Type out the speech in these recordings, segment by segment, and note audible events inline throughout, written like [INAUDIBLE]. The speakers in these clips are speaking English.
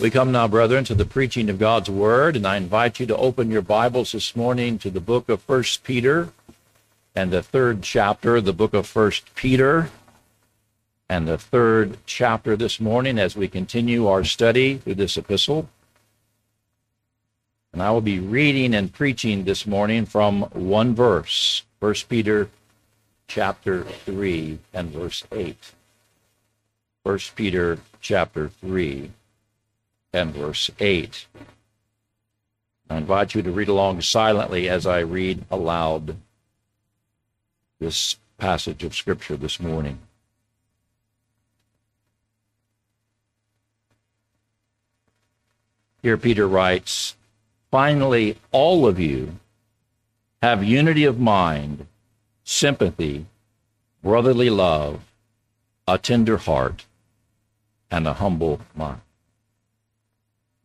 We come now, brethren, to the preaching of God's word, and I invite you to open your Bibles this morning to the book of First Peter and the third chapter, the book of First Peter and the third chapter this morning as we continue our study through this epistle. And I will be reading and preaching this morning from one verse, First Peter chapter 3 and verse 8. First Peter chapter 3 and verse 8. I invite you to read along silently as I read aloud this passage of Scripture this morning. Here, Peter writes, Finally, all of you have unity of mind, sympathy, brotherly love, a tender heart, and a humble mind.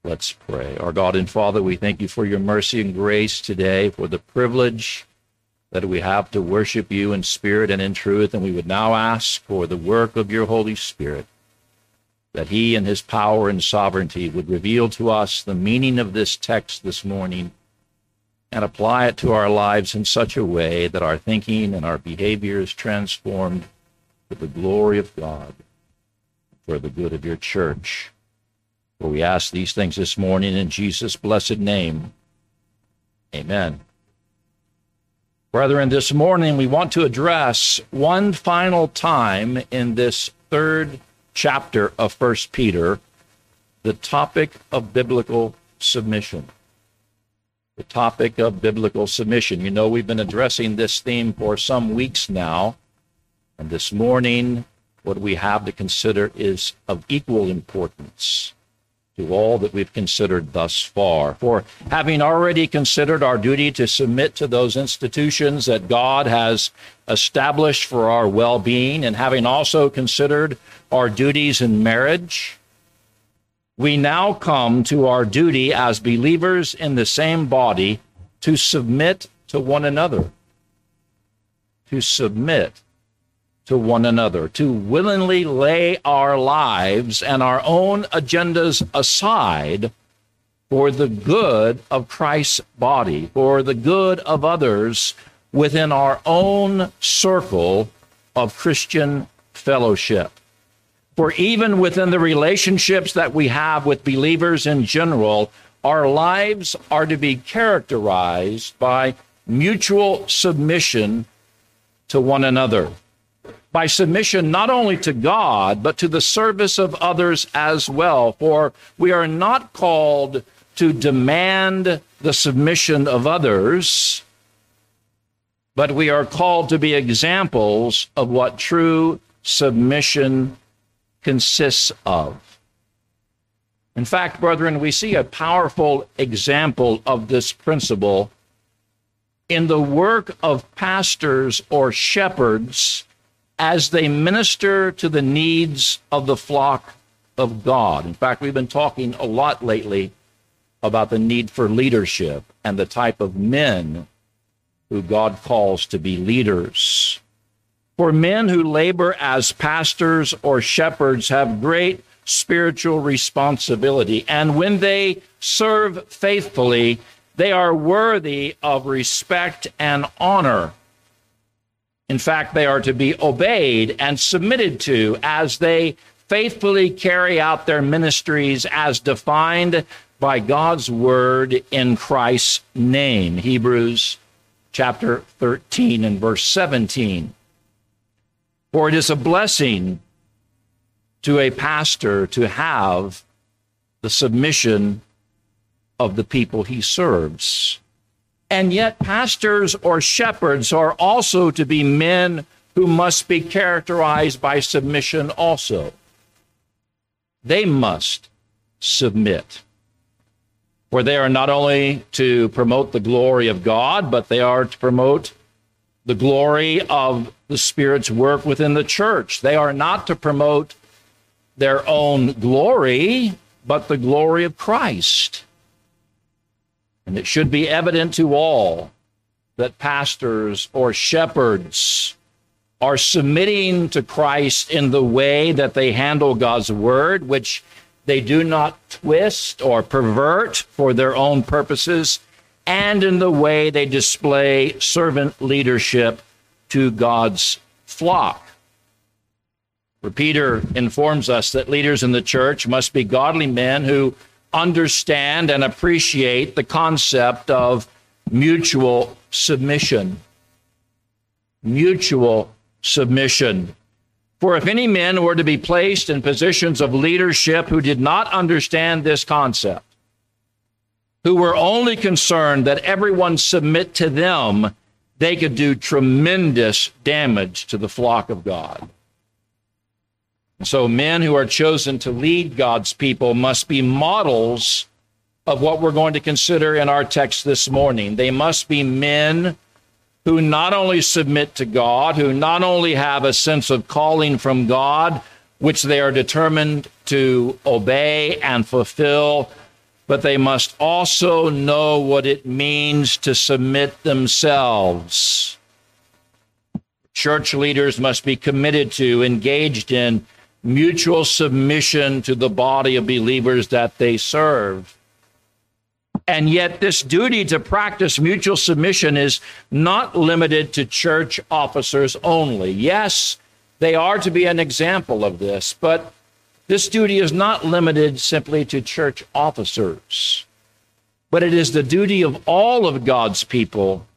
Let's pray. Our God and Father, we thank you for your mercy and grace today, for the privilege that we have to worship you in spirit and in truth. And we would now ask for the work of your Holy Spirit, that he in his power and sovereignty would reveal to us the meaning of this text this morning and apply it to our lives in such a way that our thinking and our behavior is transformed for the glory of God, for the good of your church. For we ask these things this morning in Jesus' blessed name. Amen. Brethren, this morning we want to address one final time in this third chapter of First Peter the topic of biblical submission. The topic of biblical submission. You know, we've been addressing this theme for some weeks now, and this morning, what we have to consider is of equal importance to all that we've considered thus far. For having already considered our duty to submit to those institutions that God has established for our well being, and having also considered our duties in marriage, we now come to our duty as believers in the same body to submit to one another. To submit to one another, to willingly lay our lives and our own agendas aside for the good of Christ's body, for the good of others within our own circle of Christian fellowship. For even within the relationships that we have with believers in general, our lives are to be characterized by mutual submission to one another by submission not only to God, but to the service of others as well. For we are not called to demand the submission of others, but we are called to be examples of what true submission consists of. In fact, brethren, we see a powerful example of this principle in the work of pastors or shepherds as they minister to the needs of the flock of God. In fact, we've been talking a lot lately about the need for leadership and the type of men who God calls to be leaders. For men who labor as pastors or shepherds have great spiritual responsibility, and when they serve faithfully, they are worthy of respect and honor in fact, they are to be obeyed and submitted to as they faithfully carry out their ministries as defined by God's word in Christ's name. Hebrews chapter 13 and verse 17. For it is a blessing to a pastor to have the submission of the people he serves. And yet, pastors or shepherds are also to be men who must be characterized by submission also. They must submit. For they are not only to promote the glory of God, but they are to promote the glory of the Spirit's work within the church. They are not to promote their own glory, but the glory of Christ. And it should be evident to all that pastors or shepherds are submitting to Christ in the way that they handle God's word, which they do not twist or pervert for their own purposes, and in the way they display servant leadership to God's flock. For Peter informs us that leaders in the church must be godly men who understand and appreciate the concept of mutual submission. Mutual submission. For if any men were to be placed in positions of leadership who did not understand this concept, who were only concerned that everyone submit to them, they could do tremendous damage to the flock of God. So, men who are chosen to lead God's people must be models of what we're going to consider in our text this morning. They must be men who not only submit to God, who not only have a sense of calling from God, which they are determined to obey and fulfill, but they must also know what it means to submit themselves. Church leaders must be committed to, engaged in mutual submission to the body of believers that they serve. And yet, this duty to practice mutual submission is not limited to church officers only. Yes, they are to be an example of this, but this duty is not limited simply to church officers, but it is the duty of all of God's people,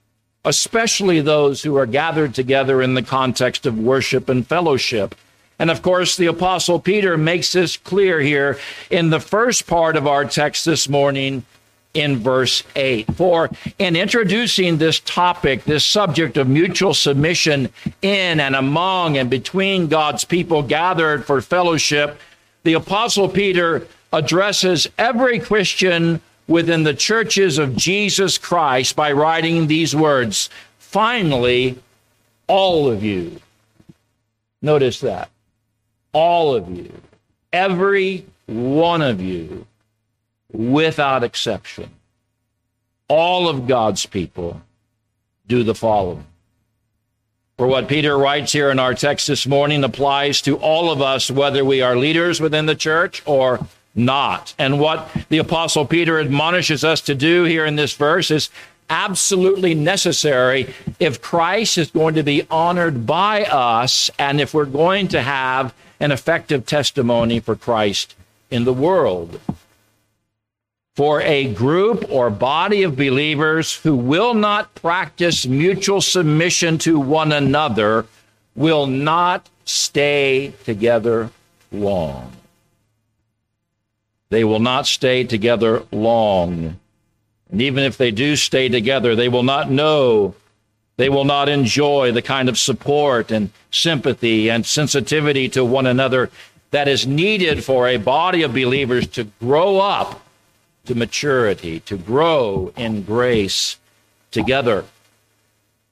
especially those who are gathered together in the context of worship and fellowship. And of course, the Apostle Peter makes this clear here in the first part of our text this morning in verse 8. For in introducing this topic, this subject of mutual submission in and among and between God's people gathered for fellowship, the Apostle Peter addresses every Christian within the churches of Jesus Christ by writing these words Finally, all of you. Notice that. All of you. Every one of you without exception, all of God's people do the following. For what Peter writes here in our text this morning applies to all of us, whether we are leaders within the church or not. And what the Apostle Peter admonishes us to do here in this verse is absolutely necessary if Christ is going to be honored by us and if we're going to have an effective testimony for Christ in the world for a group or body of believers who will not practice mutual submission to one another will not stay together long. They will not stay together long. And even if they do stay together, they will not know, they will not enjoy the kind of support and sympathy and sensitivity to one another that is needed for a body of believers to grow up to maturity, to grow in grace together.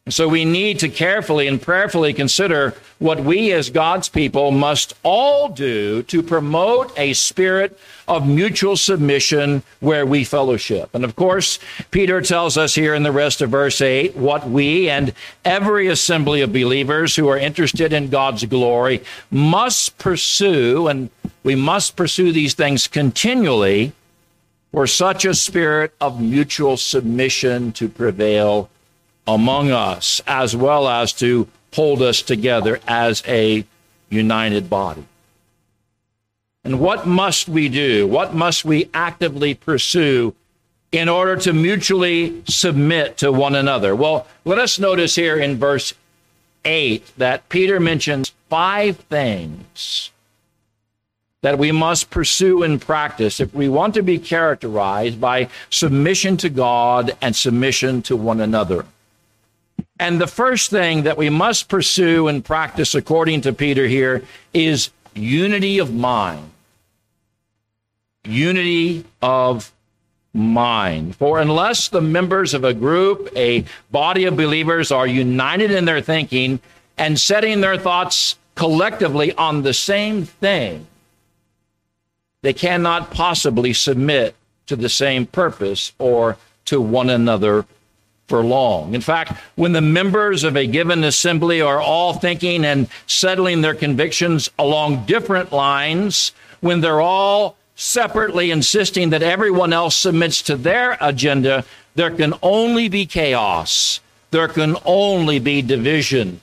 So we need to carefully and prayerfully consider what we as God's people must all do to promote a spirit of mutual submission where we fellowship. And of course, Peter tells us here in the rest of verse 8 what we and every assembly of believers who are interested in God's glory must pursue, and we must pursue these things continually for such a spirit of mutual submission to prevail among us, as well as to hold us together as a united body. And what must we do? What must we actively pursue in order to mutually submit to one another? Well, let us notice here in verse 8 that Peter mentions five things that we must pursue and practice if we want to be characterized by submission to God and submission to one another. And the first thing that we must pursue and practice, according to Peter here, is unity of mind. Unity of mind. For unless the members of a group, a body of believers, are united in their thinking and setting their thoughts collectively on the same thing, they cannot possibly submit to the same purpose or to one another for long. In fact, when the members of a given assembly are all thinking and settling their convictions along different lines, when they're all separately insisting that everyone else submits to their agenda, there can only be chaos. There can only be division.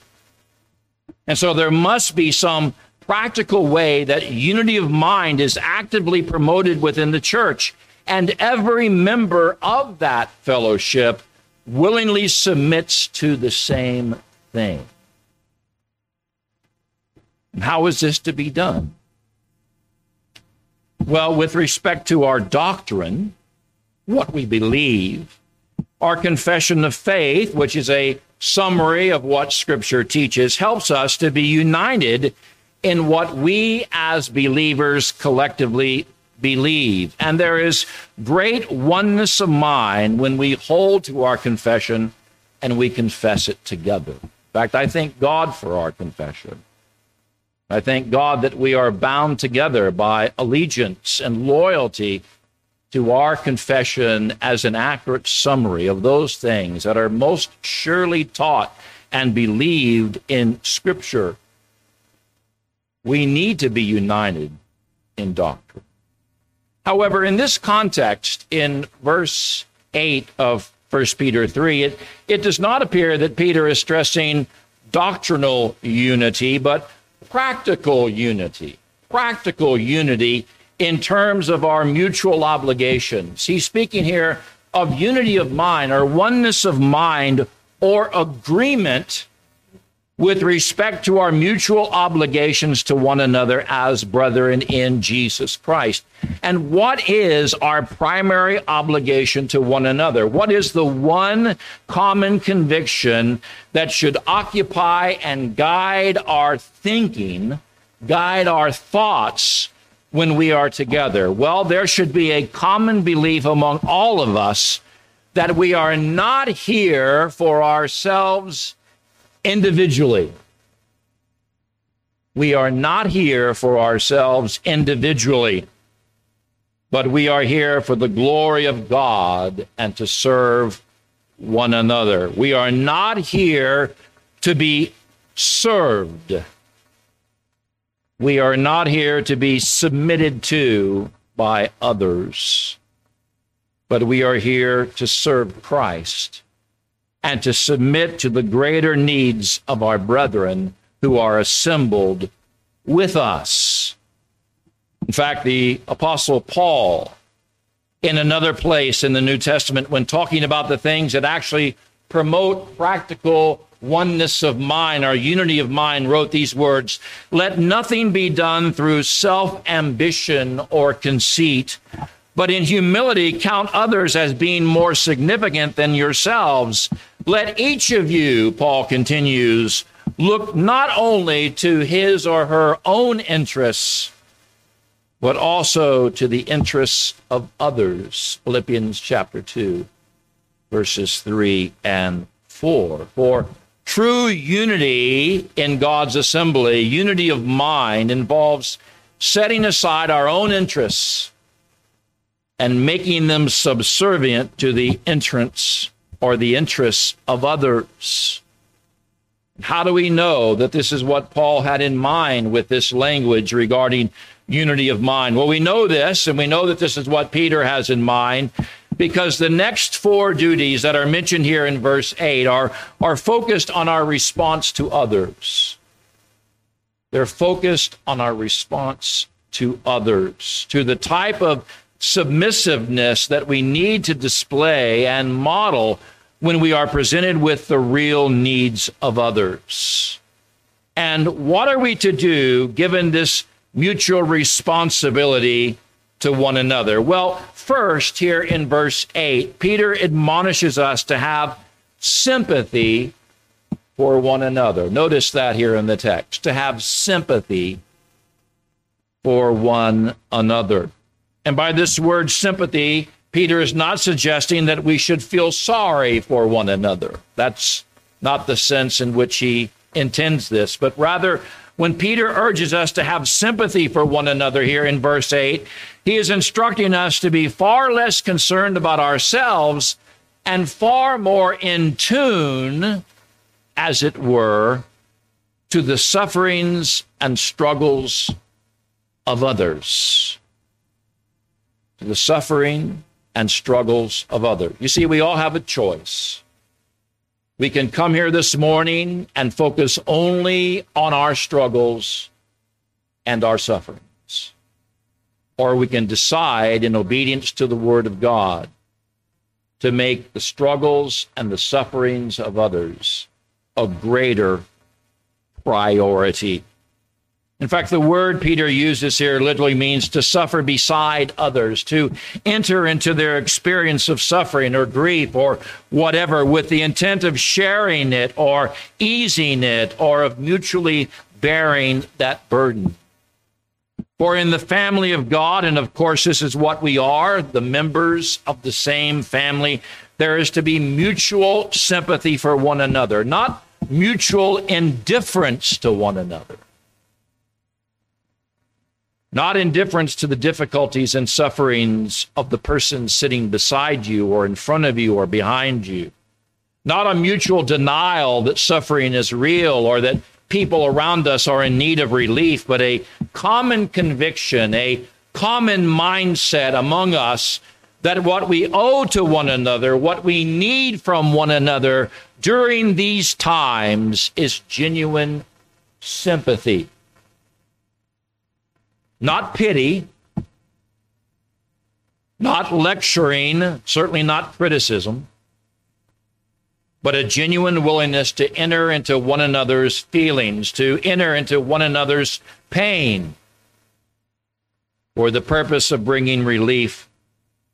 And so there must be some practical way that unity of mind is actively promoted within the church. And every member of that fellowship willingly submits to the same thing. How is this to be done? Well, with respect to our doctrine, what we believe, our confession of faith, which is a summary of what Scripture teaches, helps us to be united in what we as believers collectively believe. And there is great oneness of mind when we hold to our confession and we confess it together. In fact, I thank God for our confession. I thank God that we are bound together by allegiance and loyalty to our confession as an accurate summary of those things that are most surely taught and believed in Scripture. We need to be united in doctrine. However, in this context, in verse 8 of 1 Peter 3, it, it does not appear that Peter is stressing doctrinal unity, but practical unity. Practical unity in terms of our mutual obligations. He's speaking here of unity of mind or oneness of mind or agreement with respect to our mutual obligations to one another as brethren in Jesus Christ. And what is our primary obligation to one another? What is the one common conviction that should occupy and guide our thinking, guide our thoughts when we are together? Well, there should be a common belief among all of us that we are not here for ourselves individually. We are not here for ourselves individually, but we are here for the glory of God and to serve one another. We are not here to be served. We are not here to be submitted to by others, but we are here to serve Christ and to submit to the greater needs of our brethren who are assembled with us. In fact, the Apostle Paul, in another place in the New Testament, when talking about the things that actually promote practical oneness of mind, our unity of mind, wrote these words Let nothing be done through self ambition or conceit, but in humility count others as being more significant than yourselves. Let each of you, Paul continues, look not only to his or her own interests, but also to the interests of others. Philippians chapter 2, verses 3 and 4. For true unity in God's assembly, unity of mind, involves setting aside our own interests and making them subservient to the entrance or the interests of others. How do we know that this is what Paul had in mind with this language regarding unity of mind? Well, we know this, and we know that this is what Peter has in mind because the next four duties that are mentioned here in verse 8 are, are focused on our response to others. They're focused on our response to others, to the type of submissiveness that we need to display and model when we are presented with the real needs of others. And what are we to do given this mutual responsibility to one another? Well, first, here in verse 8, Peter admonishes us to have sympathy for one another. Notice that here in the text to have sympathy for one another. And by this word sympathy, Peter is not suggesting that we should feel sorry for one another. That's not the sense in which he intends this, but rather, when Peter urges us to have sympathy for one another here in verse 8, he is instructing us to be far less concerned about ourselves and far more in tune, as it were, to the sufferings and struggles of others. The suffering and struggles of others. You see, we all have a choice. We can come here this morning and focus only on our struggles and our sufferings. Or we can decide in obedience to the Word of God to make the struggles and the sufferings of others a greater priority. In fact, the word Peter uses here literally means to suffer beside others, to enter into their experience of suffering or grief or whatever with the intent of sharing it or easing it or of mutually bearing that burden. For in the family of God, and of course, this is what we are, the members of the same family, there is to be mutual sympathy for one another, not mutual indifference to one another. Not indifference to the difficulties and sufferings of the person sitting beside you or in front of you or behind you. Not a mutual denial that suffering is real or that people around us are in need of relief, but a common conviction, a common mindset among us that what we owe to one another, what we need from one another during these times is genuine sympathy. Not pity, not lecturing, certainly not criticism, but a genuine willingness to enter into one another's feelings, to enter into one another's pain for the purpose of bringing relief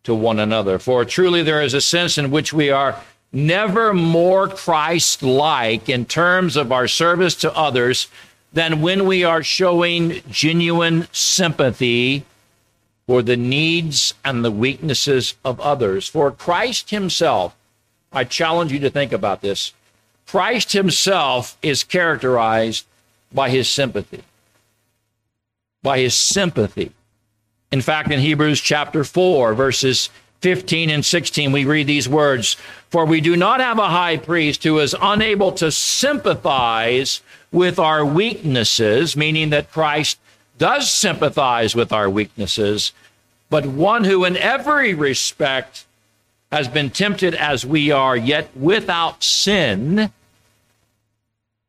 to one another. For truly there is a sense in which we are never more Christ like in terms of our service to others than when we are showing genuine sympathy for the needs and the weaknesses of others. For Christ Himself, I challenge you to think about this. Christ Himself is characterized by His sympathy. By His sympathy. In fact, in Hebrews chapter 4, verses 15 and 16, we read these words For we do not have a high priest who is unable to sympathize with our weaknesses, meaning that Christ does sympathize with our weaknesses, but one who in every respect has been tempted as we are, yet without sin.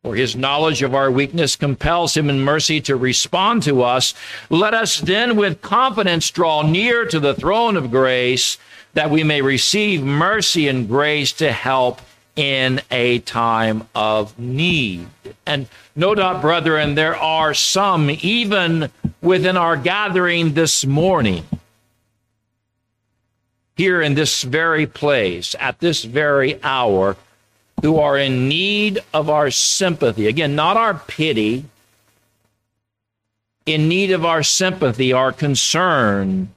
For his knowledge of our weakness compels him in mercy to respond to us. Let us then with confidence draw near to the throne of grace that we may receive mercy and grace to help in a time of need. And no doubt, brethren, there are some, even within our gathering this morning, here in this very place, at this very hour, who are in need of our sympathy. Again, not our pity, in need of our sympathy, our concern,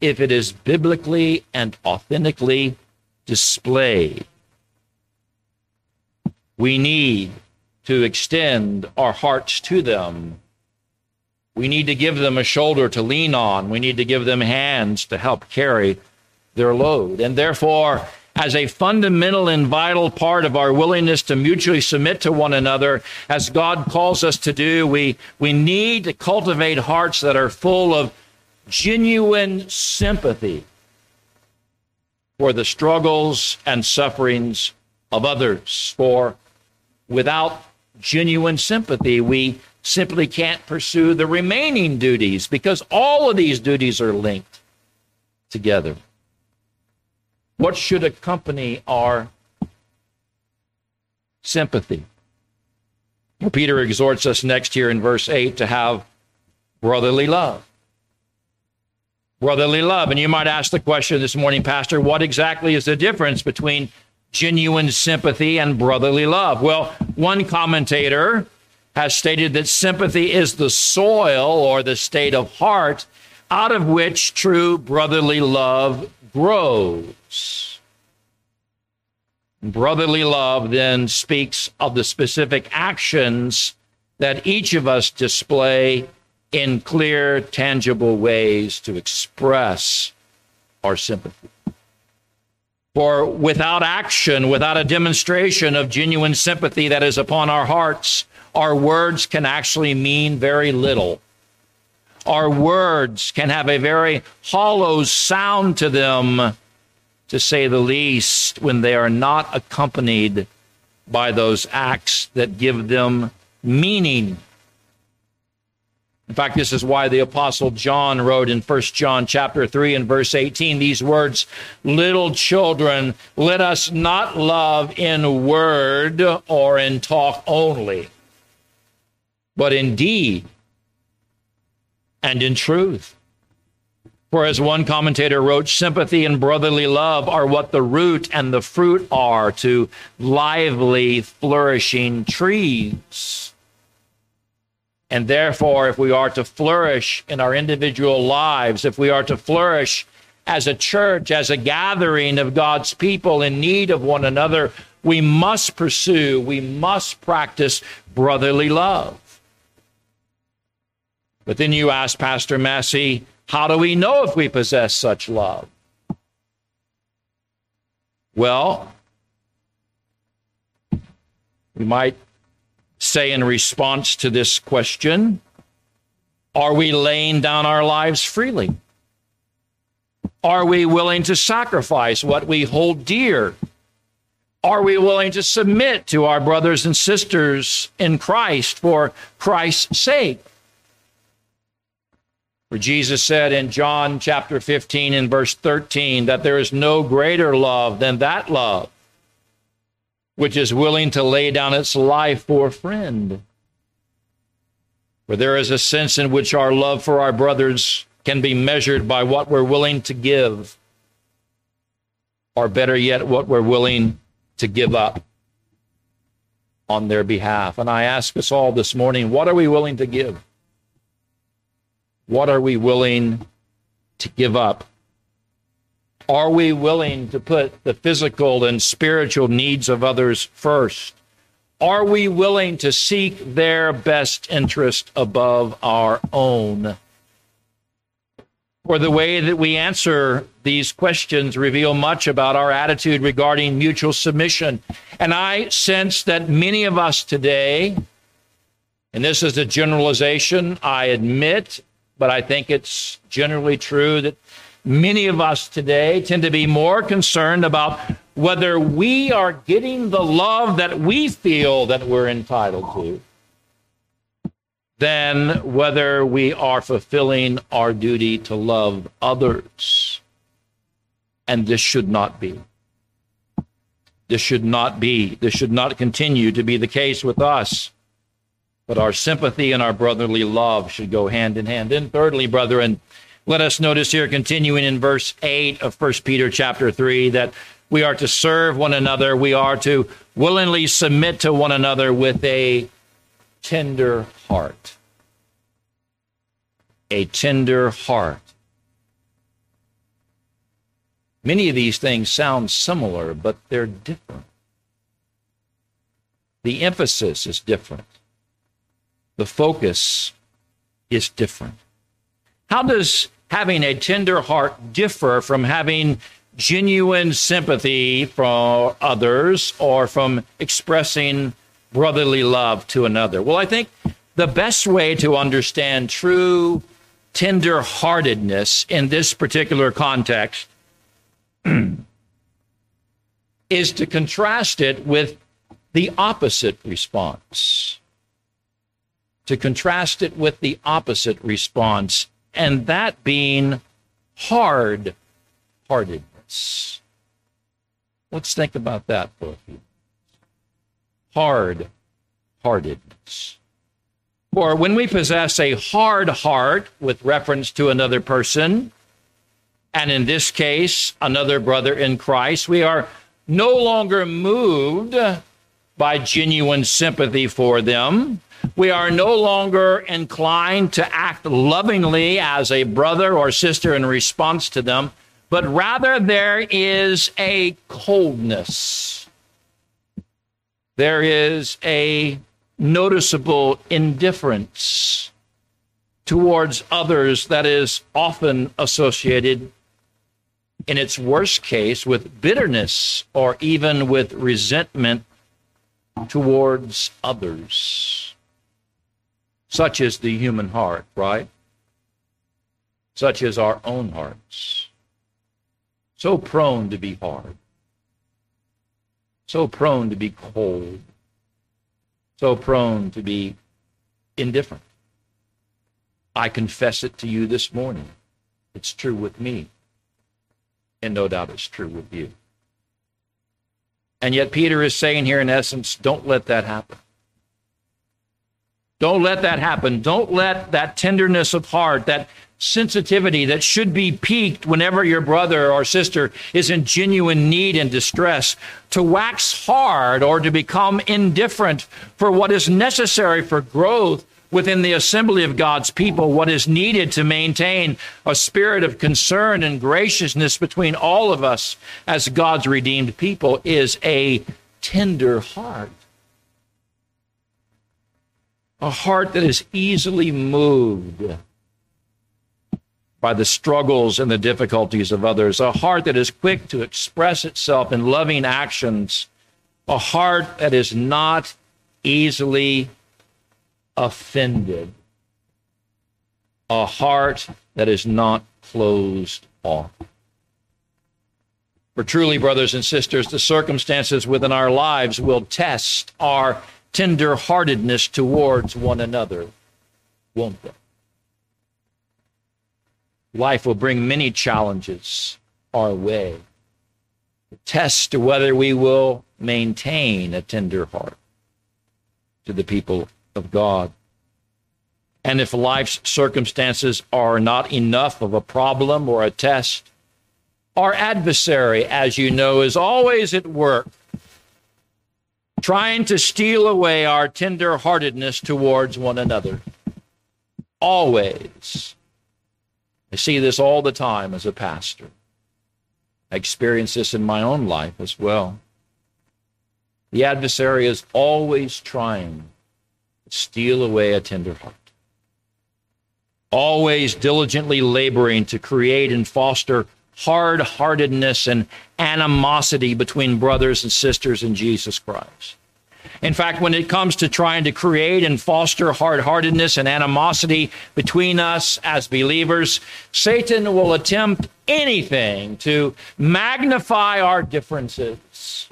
if it is biblically and authentically displayed. We need to extend our hearts to them. We need to give them a shoulder to lean on. We need to give them hands to help carry their load. And therefore, as a fundamental and vital part of our willingness to mutually submit to one another, as God calls us to do, we, we need to cultivate hearts that are full of genuine sympathy for the struggles and sufferings of others. For without genuine sympathy, we simply can't pursue the remaining duties because all of these duties are linked together. What should accompany our sympathy? Well, Peter exhorts us next here in verse 8 to have brotherly love. Brotherly love. And you might ask the question this morning, Pastor, what exactly is the difference between genuine sympathy and brotherly love? Well, one commentator has stated that sympathy is the soil or the state of heart out of which true brotherly love grows. Brotherly love then speaks of the specific actions that each of us display in clear, tangible ways to express our sympathy. For without action, without a demonstration of genuine sympathy that is upon our hearts, our words can actually mean very little. our words can have a very hollow sound to them, to say the least, when they are not accompanied by those acts that give them meaning. In fact, this is why the apostle John wrote in 1 John chapter 3 and verse 18 these words, little children, let us not love in word or in talk only, but in deed and in truth. For as one commentator wrote, sympathy and brotherly love are what the root and the fruit are to lively, flourishing trees. And therefore, if we are to flourish in our individual lives, if we are to flourish as a church, as a gathering of God's people in need of one another, we must pursue, we must practice brotherly love. But then you ask Pastor Massey, how do we know if we possess such love? Well, we might say in response to this question Are we laying down our lives freely? Are we willing to sacrifice what we hold dear? Are we willing to submit to our brothers and sisters in Christ for Christ's sake? For Jesus said in John chapter 15 and verse 13 that there is no greater love than that love which is willing to lay down its life for a friend. For there is a sense in which our love for our brothers can be measured by what we're willing to give, or better yet, what we're willing to give up on their behalf. And I ask us all this morning what are we willing to give? What are we willing to give up? Are we willing to put the physical and spiritual needs of others first? Are we willing to seek their best interest above our own? For the way that we answer these questions reveal much about our attitude regarding mutual submission. And I sense that many of us today, and this is a generalization, I admit, but I think it's generally true that many of us today tend to be more concerned about whether we are getting the love that we feel that we're entitled to than whether we are fulfilling our duty to love others. And this should not be. This should not be. This should not continue to be the case with us. But our sympathy and our brotherly love should go hand in hand. And thirdly, brethren, let us notice here, continuing in verse 8 of 1 Peter chapter 3, that we are to serve one another. We are to willingly submit to one another with a tender heart. A tender heart. Many of these things sound similar, but they're different. The emphasis is different the focus is different. How does having a tender heart differ from having genuine sympathy for others or from expressing brotherly love to another? Well, I think the best way to understand true tender heartedness in this particular context [CLEARS THROAT] is to contrast it with the opposite response to contrast it with the opposite response, and that being hard heartedness. Let's think about that for a few. Hard heartedness. For when we possess a hard heart with reference to another person, and in this case, another brother in Christ, we are no longer moved by genuine sympathy for them, we are no longer inclined to act lovingly as a brother or sister in response to them, but rather there is a coldness. There is a noticeable indifference towards others that is often associated, in its worst case, with bitterness or even with resentment towards others. Such is the human heart, right? such is our own hearts. So prone to be hard, so prone to be cold, so prone to be indifferent. I confess it to you this morning. It's true with me, and no doubt it's true with you. And yet, Peter is saying here, in essence, don't let that happen. Don't let that happen. Don't let that tenderness of heart, that sensitivity that should be piqued whenever your brother or sister is in genuine need and distress, to wax hard or to become indifferent for what is necessary for growth within the assembly of God's people, what is needed to maintain a spirit of concern and graciousness between all of us as God's redeemed people is a tender heart. A heart that is easily moved by the struggles and the difficulties of others, a heart that is quick to express itself in loving actions, a heart that is not easily offended, a heart that is not closed off. For truly, brothers and sisters, the circumstances within our lives will test our tender-heartedness towards one another, won't they? Life will bring many challenges our way. To test whether we will maintain a tender heart to the people of God. And if life's circumstances are not enough of a problem or a test, our adversary, as you know, is always at work trying to steal away our tender heartedness towards one another. Always. I see this all the time as a pastor. I experience this in my own life as well. The adversary is always trying to steal away a tender heart. Always diligently laboring to create and foster hard heartedness and animosity between brothers and sisters in Jesus Christ. In fact, when it comes to trying to create and foster hard heartedness and animosity between us as believers, Satan will attempt anything to magnify our differences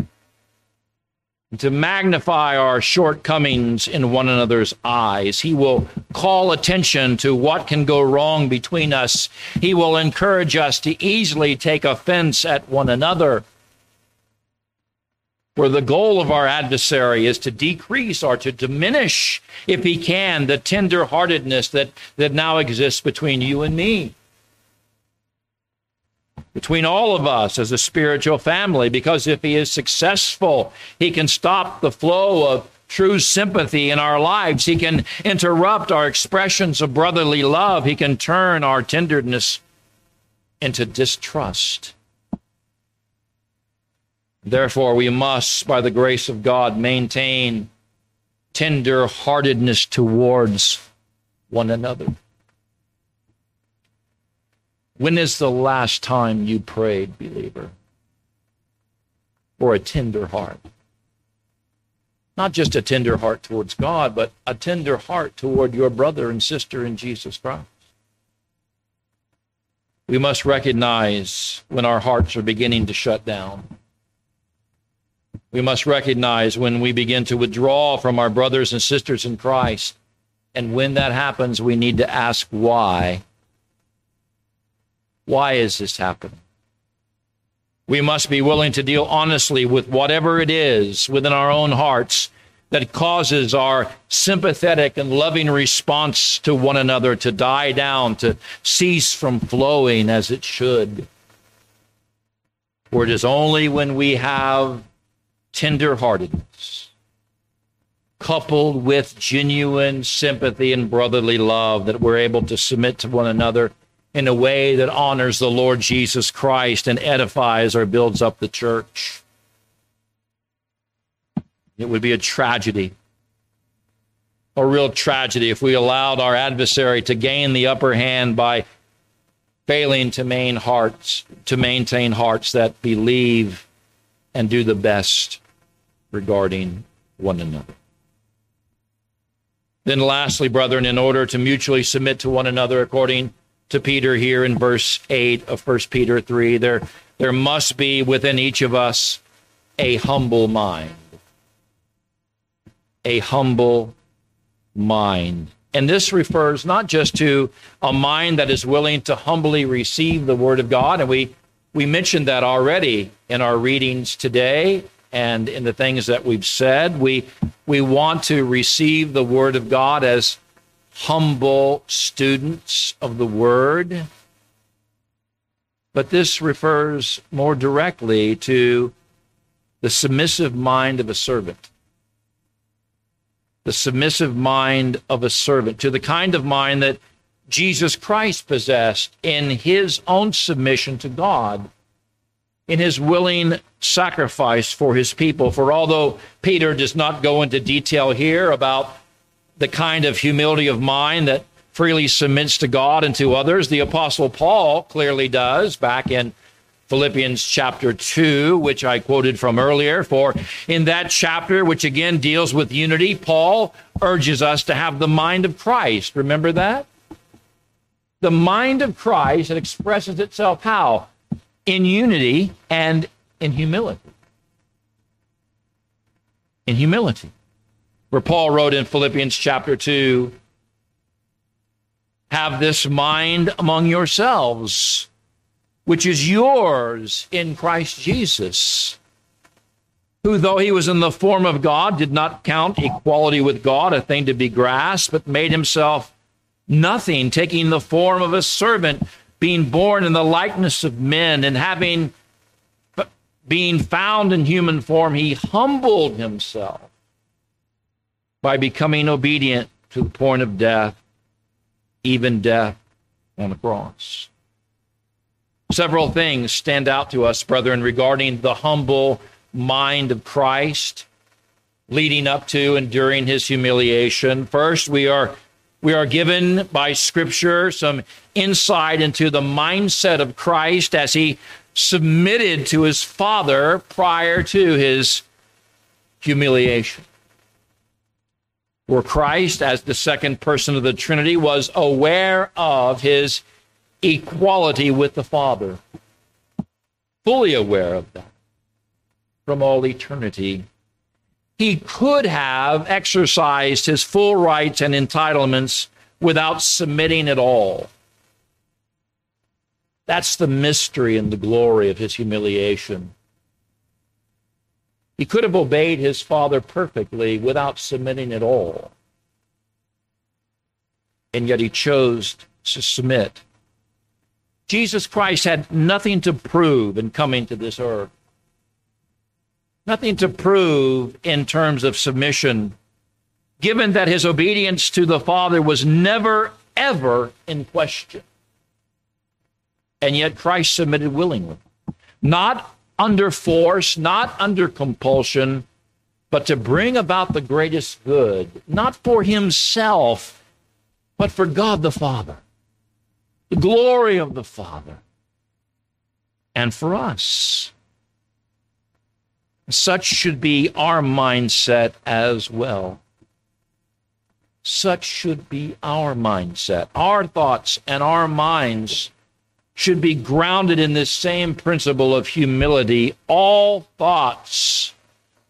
to magnify our shortcomings in one another's eyes. He will call attention to what can go wrong between us. He will encourage us to easily take offense at one another. For the goal of our adversary is to decrease or to diminish, if he can, the tender heartedness that, that now exists between you and me between all of us as a spiritual family because if he is successful, he can stop the flow of true sympathy in our lives. He can interrupt our expressions of brotherly love. He can turn our tenderness into distrust. Therefore, we must, by the grace of God, maintain tender heartedness towards one another. When is the last time you prayed, believer, for a tender heart? Not just a tender heart towards God, but a tender heart toward your brother and sister in Jesus Christ. We must recognize when our hearts are beginning to shut down. We must recognize when we begin to withdraw from our brothers and sisters in Christ. And when that happens, we need to ask why why is this happening? We must be willing to deal honestly with whatever it is within our own hearts that causes our sympathetic and loving response to one another to die down, to cease from flowing as it should. For it is only when we have tenderheartedness coupled with genuine sympathy and brotherly love that we're able to submit to one another in a way that honors the Lord Jesus Christ and edifies or builds up the church. It would be a tragedy, a real tragedy, if we allowed our adversary to gain the upper hand by failing to maintain hearts, to maintain hearts that believe and do the best regarding one another. Then, lastly, brethren, in order to mutually submit to one another according to Peter here in verse 8 of 1 Peter 3. There, there must be within each of us a humble mind. A humble mind. And this refers not just to a mind that is willing to humbly receive the word of God, and we we mentioned that already in our readings today and in the things that we've said. We we want to receive the word of God as humble students of the word. But this refers more directly to the submissive mind of a servant. The submissive mind of a servant, to the kind of mind that Jesus Christ possessed in his own submission to God, in his willing sacrifice for his people. For although Peter does not go into detail here about the kind of humility of mind that freely submits to God and to others, the Apostle Paul clearly does back in Philippians chapter 2, which I quoted from earlier. For in that chapter, which again deals with unity, Paul urges us to have the mind of Christ. Remember that? the mind of Christ, it expresses itself how? In unity and in humility. In humility. Where Paul wrote in Philippians chapter 2 Have this mind among yourselves, which is yours in Christ Jesus, who, though he was in the form of God, did not count equality with God a thing to be grasped, but made himself nothing, taking the form of a servant, being born in the likeness of men, and having being found in human form, he humbled himself by becoming obedient to the point of death, even death on the cross. Several things stand out to us, brethren, regarding the humble mind of Christ leading up to and during his humiliation. First, we are we are given by Scripture some insight into the mindset of Christ as he submitted to his Father prior to his humiliation. Where Christ, as the second person of the Trinity, was aware of his equality with the Father, fully aware of that from all eternity he could have exercised his full rights and entitlements without submitting at all. That's the mystery and the glory of his humiliation. He could have obeyed his father perfectly without submitting at all. And yet he chose to submit. Jesus Christ had nothing to prove in coming to this earth nothing to prove in terms of submission, given that his obedience to the Father was never, ever in question. And yet Christ submitted willingly, not under force, not under compulsion, but to bring about the greatest good, not for himself, but for God the Father, the glory of the Father, and for us. Such should be our mindset as well. Such should be our mindset. Our thoughts and our minds should be grounded in this same principle of humility. All thoughts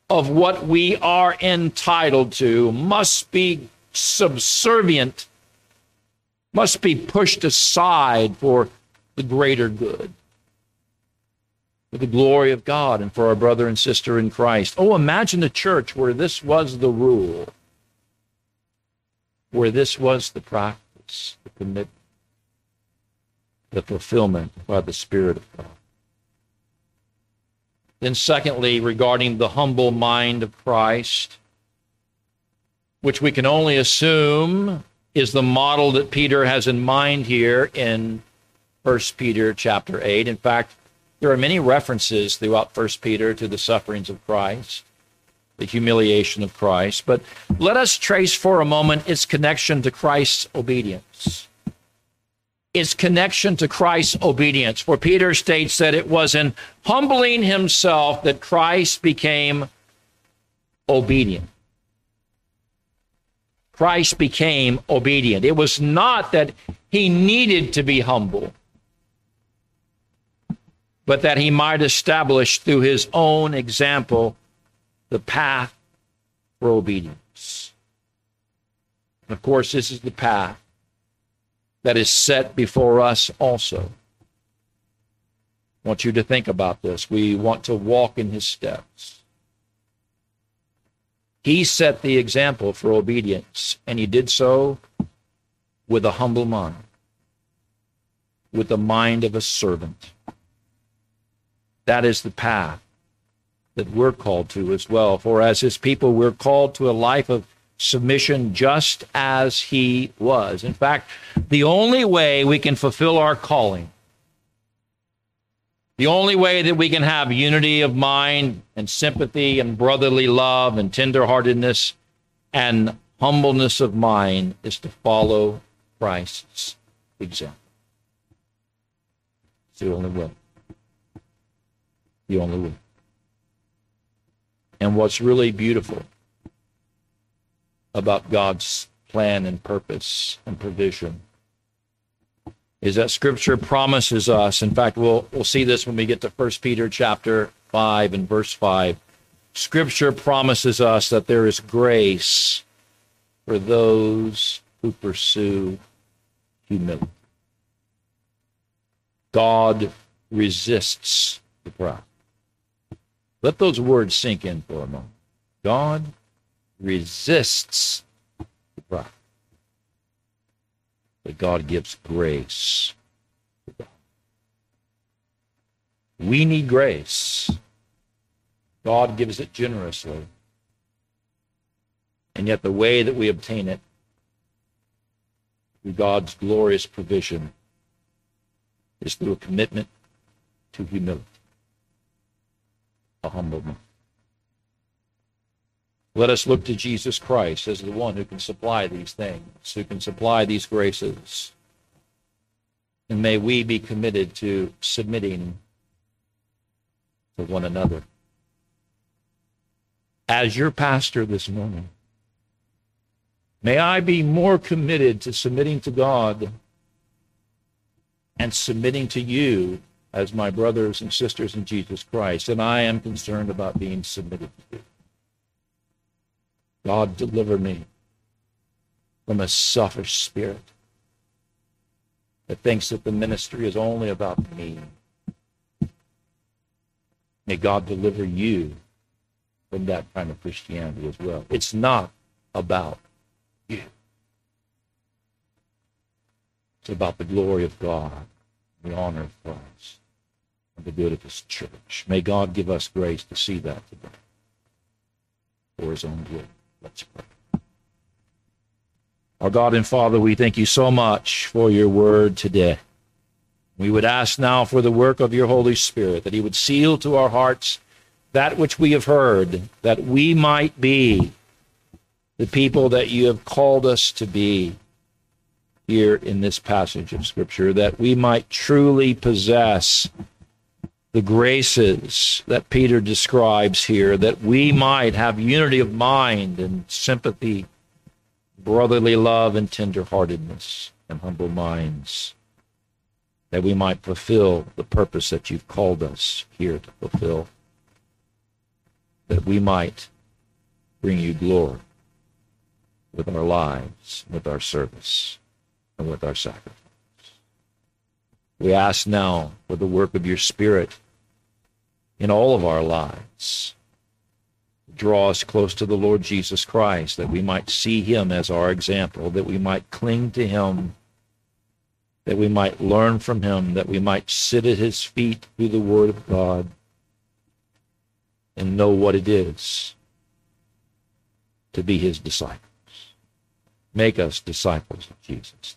of what we are entitled to must be subservient, must be pushed aside for the greater good for the glory of God and for our brother and sister in Christ. Oh, imagine a church where this was the rule, where this was the practice, the commitment, the fulfillment by the Spirit of God. Then, secondly, regarding the humble mind of Christ, which we can only assume is the model that Peter has in mind here in 1 Peter chapter 8. In fact, there are many references throughout First Peter to the sufferings of Christ, the humiliation of Christ, but let us trace for a moment its connection to Christ's obedience. Its connection to Christ's obedience. For Peter states that it was in humbling himself that Christ became obedient. Christ became obedient. It was not that he needed to be humble, but that he might establish through his own example the path for obedience. And of course, this is the path that is set before us also. I want you to think about this. We want to walk in his steps. He set the example for obedience, and he did so with a humble mind, with the mind of a servant. That is the path that we're called to as well. For as his people, we're called to a life of submission just as he was. In fact, the only way we can fulfill our calling, the only way that we can have unity of mind and sympathy and brotherly love and tenderheartedness and humbleness of mind is to follow Christ's example. It's the only way. The only way. And what's really beautiful about God's plan and purpose and provision. Is that scripture promises us in fact we'll we'll see this when we get to 1 Peter chapter 5 and verse 5 scripture promises us that there is grace for those who pursue humility. God resists the proud. Let those words sink in for a moment. God resists pride. But God gives grace. We need grace. God gives it generously. And yet, the way that we obtain it through God's glorious provision is through a commitment to humility, a humble man. Let us look to Jesus Christ as the one who can supply these things, who can supply these graces. And may we be committed to submitting to one another. As your pastor this morning, may I be more committed to submitting to God and submitting to you as my brothers and sisters in Jesus Christ and I am concerned about being submitted to you. God, deliver me from a selfish spirit that thinks that the ministry is only about me. May God deliver you from that kind of Christianity as well. It's not about you. It's about the glory of God, the honor of Christ, and the good of his church. May God give us grace to see that today for his own good. Our God and Father, we thank you so much for your word today. We would ask now for the work of your Holy Spirit, that he would seal to our hearts that which we have heard, that we might be the people that you have called us to be here in this passage of Scripture, that we might truly possess the graces that Peter describes here, that we might have unity of mind and sympathy, brotherly love and tenderheartedness and humble minds, that we might fulfill the purpose that you've called us here to fulfill, that we might bring you glory with our lives, with our service, and with our sacrifice. We ask now for the work of your Spirit in all of our lives. Draw us close to the Lord Jesus Christ, that we might see him as our example, that we might cling to him, that we might learn from him, that we might sit at his feet through the Word of God and know what it is to be his disciples. Make us disciples of Jesus.